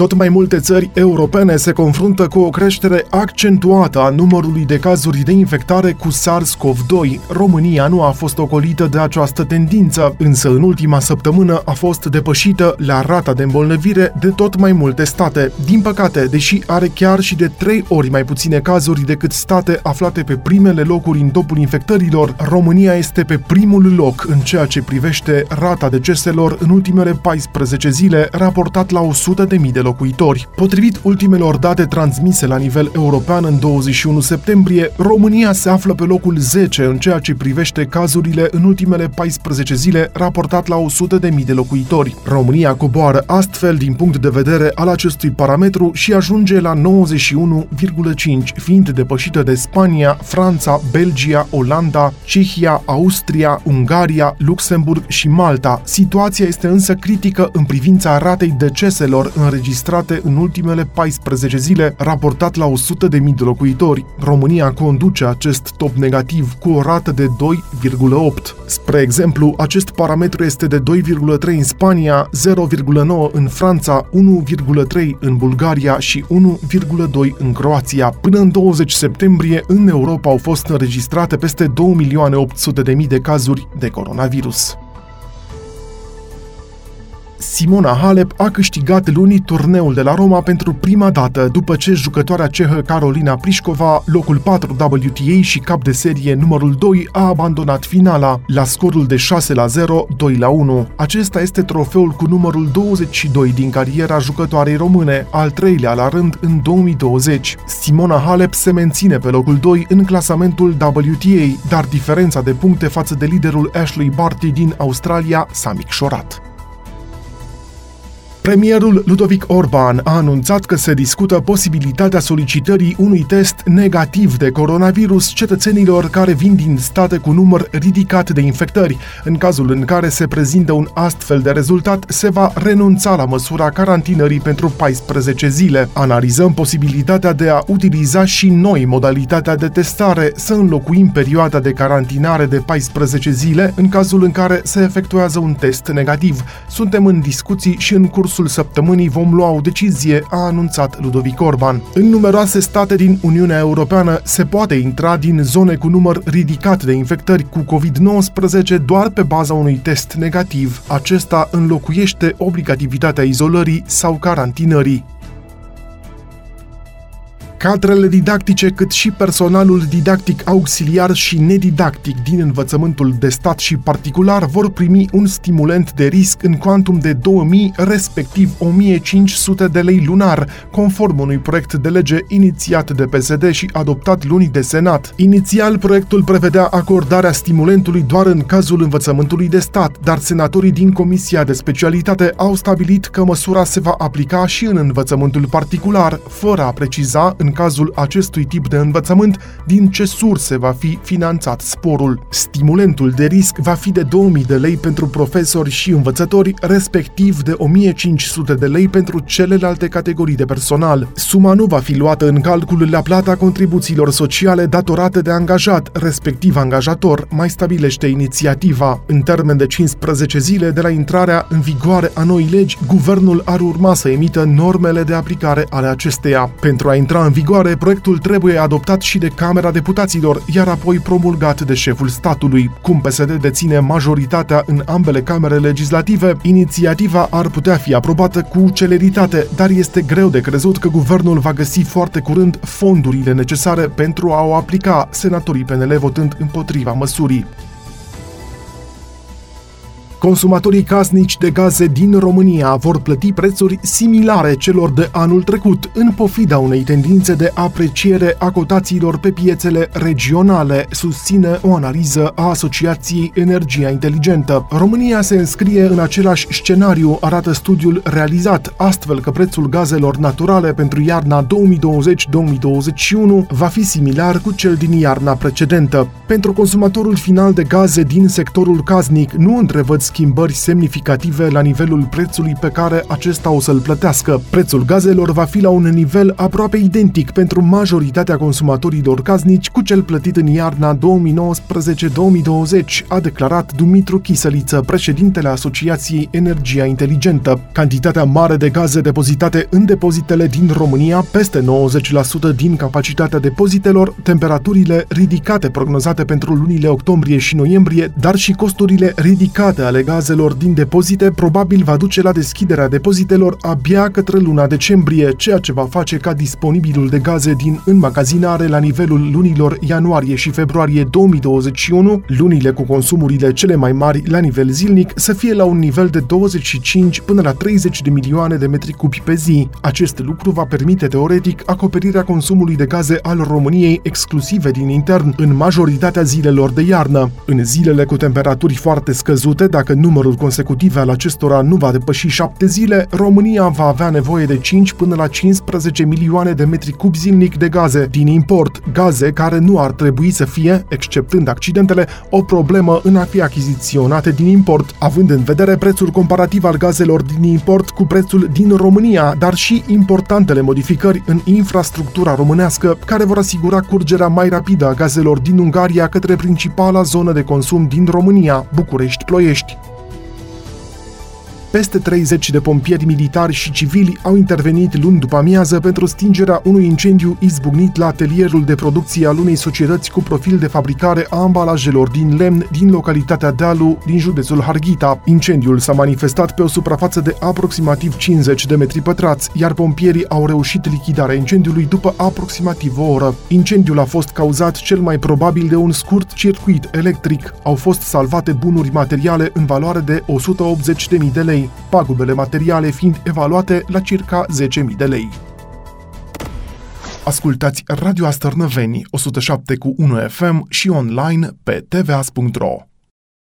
tot mai multe țări europene se confruntă cu o creștere accentuată a numărului de cazuri de infectare cu SARS-CoV-2. România nu a fost ocolită de această tendință, însă în ultima săptămână a fost depășită la rata de îmbolnăvire de tot mai multe state. Din păcate, deși are chiar și de trei ori mai puține cazuri decât state aflate pe primele locuri în topul infectărilor, România este pe primul loc în ceea ce privește rata deceselor în ultimele 14 zile, raportat la 100.000 de locuitori locuitori. Potrivit ultimelor date transmise la nivel european în 21 septembrie, România se află pe locul 10 în ceea ce privește cazurile în ultimele 14 zile raportat la 100.000 de locuitori. România coboară astfel din punct de vedere al acestui parametru și ajunge la 91,5, fiind depășită de Spania, Franța, Belgia, Olanda, Cehia, Austria, Ungaria, Luxemburg și Malta. Situația este însă critică în privința ratei deceselor înregistrate înregistrate în ultimele 14 zile, raportat la 100.000 de locuitori. România conduce acest top negativ cu o rată de 2,8. Spre exemplu, acest parametru este de 2,3 în Spania, 0,9 în Franța, 1,3 în Bulgaria și 1,2 în Croația. Până în 20 septembrie, în Europa au fost înregistrate peste 2.800.000 de cazuri de coronavirus. Simona Halep a câștigat luni turneul de la Roma pentru prima dată după ce jucătoarea cehă Carolina Plișcova, locul 4 WTA și cap de serie numărul 2, a abandonat finala la scorul de 6 la 0, 2 la 1. Acesta este trofeul cu numărul 22 din cariera jucătoarei române, al treilea la rând în 2020. Simona Halep se menține pe locul 2 în clasamentul WTA, dar diferența de puncte față de liderul Ashley Barty din Australia s-a micșorat. Premierul Ludovic Orban a anunțat că se discută posibilitatea solicitării unui test negativ de coronavirus cetățenilor care vin din state cu număr ridicat de infectări. În cazul în care se prezintă un astfel de rezultat, se va renunța la măsura carantinării pentru 14 zile. Analizăm posibilitatea de a utiliza și noi modalitatea de testare, să înlocuim perioada de carantinare de 14 zile în cazul în care se efectuează un test negativ. Suntem în discuții și în cursul cursul săptămânii vom lua o decizie, a anunțat Ludovic Orban. În numeroase state din Uniunea Europeană se poate intra din zone cu număr ridicat de infectări cu COVID-19 doar pe baza unui test negativ. Acesta înlocuiește obligativitatea izolării sau carantinării. Cadrele didactice, cât și personalul didactic auxiliar și nedidactic din învățământul de stat și particular vor primi un stimulent de risc în cuantum de 2000, respectiv 1500 de lei lunar, conform unui proiect de lege inițiat de PSD și adoptat luni de Senat. Inițial, proiectul prevedea acordarea stimulentului doar în cazul învățământului de stat, dar senatorii din Comisia de Specialitate au stabilit că măsura se va aplica și în învățământul particular, fără a preciza în în cazul acestui tip de învățământ din ce surse va fi finanțat sporul. Stimulentul de risc va fi de 2000 de lei pentru profesori și învățători, respectiv de 1500 de lei pentru celelalte categorii de personal. Suma nu va fi luată în calcul la plata contribuțiilor sociale datorate de angajat, respectiv angajator, mai stabilește inițiativa. În termen de 15 zile de la intrarea în vigoare a noii legi, guvernul ar urma să emită normele de aplicare ale acesteia. Pentru a intra în vigoare, proiectul trebuie adoptat și de Camera Deputaților, iar apoi promulgat de șeful statului. Cum PSD deține majoritatea în ambele camere legislative, inițiativa ar putea fi aprobată cu celeritate, dar este greu de crezut că guvernul va găsi foarte curând fondurile necesare pentru a o aplica, senatorii PNL votând împotriva măsurii. Consumatorii casnici de gaze din România vor plăti prețuri similare celor de anul trecut, în pofida unei tendințe de apreciere a cotațiilor pe piețele regionale, susține o analiză a Asociației Energia Inteligentă. România se înscrie în același scenariu, arată studiul realizat, astfel că prețul gazelor naturale pentru iarna 2020-2021 va fi similar cu cel din iarna precedentă. Pentru consumatorul final de gaze din sectorul casnic nu întrevăd schimbări semnificative la nivelul prețului pe care acesta o să-l plătească. Prețul gazelor va fi la un nivel aproape identic pentru majoritatea consumatorilor casnici cu cel plătit în iarna 2019-2020, a declarat Dumitru Chisăliță, președintele Asociației Energia Inteligentă. Cantitatea mare de gaze depozitate în depozitele din România, peste 90% din capacitatea depozitelor, temperaturile ridicate prognozate pentru lunile octombrie și noiembrie, dar și costurile ridicate ale gazelor din depozite probabil va duce la deschiderea depozitelor abia către luna decembrie, ceea ce va face ca disponibilul de gaze din înmagazinare la nivelul lunilor ianuarie și februarie 2021, lunile cu consumurile cele mai mari la nivel zilnic, să fie la un nivel de 25 până la 30 de milioane de metri cubi pe zi. Acest lucru va permite teoretic acoperirea consumului de gaze al României exclusive din intern în majoritatea zilelor de iarnă. În zilele cu temperaturi foarte scăzute, dacă numărul consecutiv al acestora nu va depăși 7 zile, România va avea nevoie de 5 până la 15 milioane de metri cubi zilnic de gaze din import, gaze care nu ar trebui să fie, exceptând accidentele, o problemă în a fi achiziționate din import, având în vedere prețul comparativ al gazelor din import cu prețul din România, dar și importantele modificări în infrastructura românească care vor asigura curgerea mai rapidă a gazelor din Ungaria către principala zonă de consum din România, București-Ploiești. Peste 30 de pompieri militari și civili au intervenit luni după amiază pentru stingerea unui incendiu izbucnit la atelierul de producție al unei societăți cu profil de fabricare a ambalajelor din lemn din localitatea Dealu, din județul Harghita. Incendiul s-a manifestat pe o suprafață de aproximativ 50 de metri pătrați, iar pompierii au reușit lichidarea incendiului după aproximativ o oră. Incendiul a fost cauzat cel mai probabil de un scurt circuit electric. Au fost salvate bunuri materiale în valoare de 180.000 de lei lei, pagubele materiale fiind evaluate la circa 10.000 de lei. Ascultați Radio Astărnăveni 107 cu 1 FM și online pe tvas.ro.